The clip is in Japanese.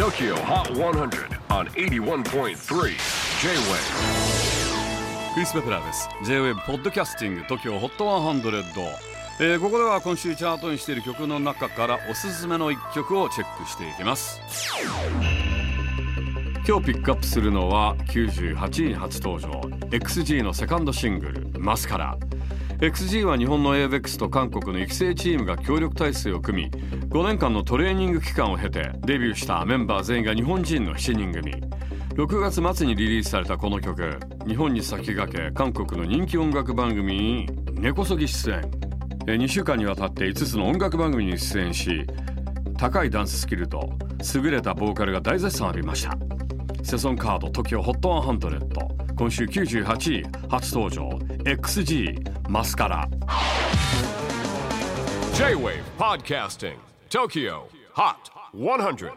TOKYO HOT 100 on 81.3 J-WAVE クリス・ベプラーです。J-WAVE ポッドキャスティング TOKYO HOT 100、えー、ここでは今週チャートにしている曲の中からおすすめの一曲をチェックしていきます。今日ピックアップするのは98位に初登場。XG のセカンドシングル「マスカラ」XG は日本の ABEX と韓国の育成チームが協力体制を組み5年間のトレーニング期間を経てデビューしたメンバー全員が日本人の7人組。6月末にリリースされたこの曲日本に先駆け韓国の人気音楽番組に根こそぎ出演。2週間にわたって5つの音楽番組に出演し高いダンススキルと優れたボーカルが大絶賛浴びました。セソンカード TOKIOHOT100 今週98位初登場 XG マスカラ J-WAVE PODCASTING TOKYO HOT 100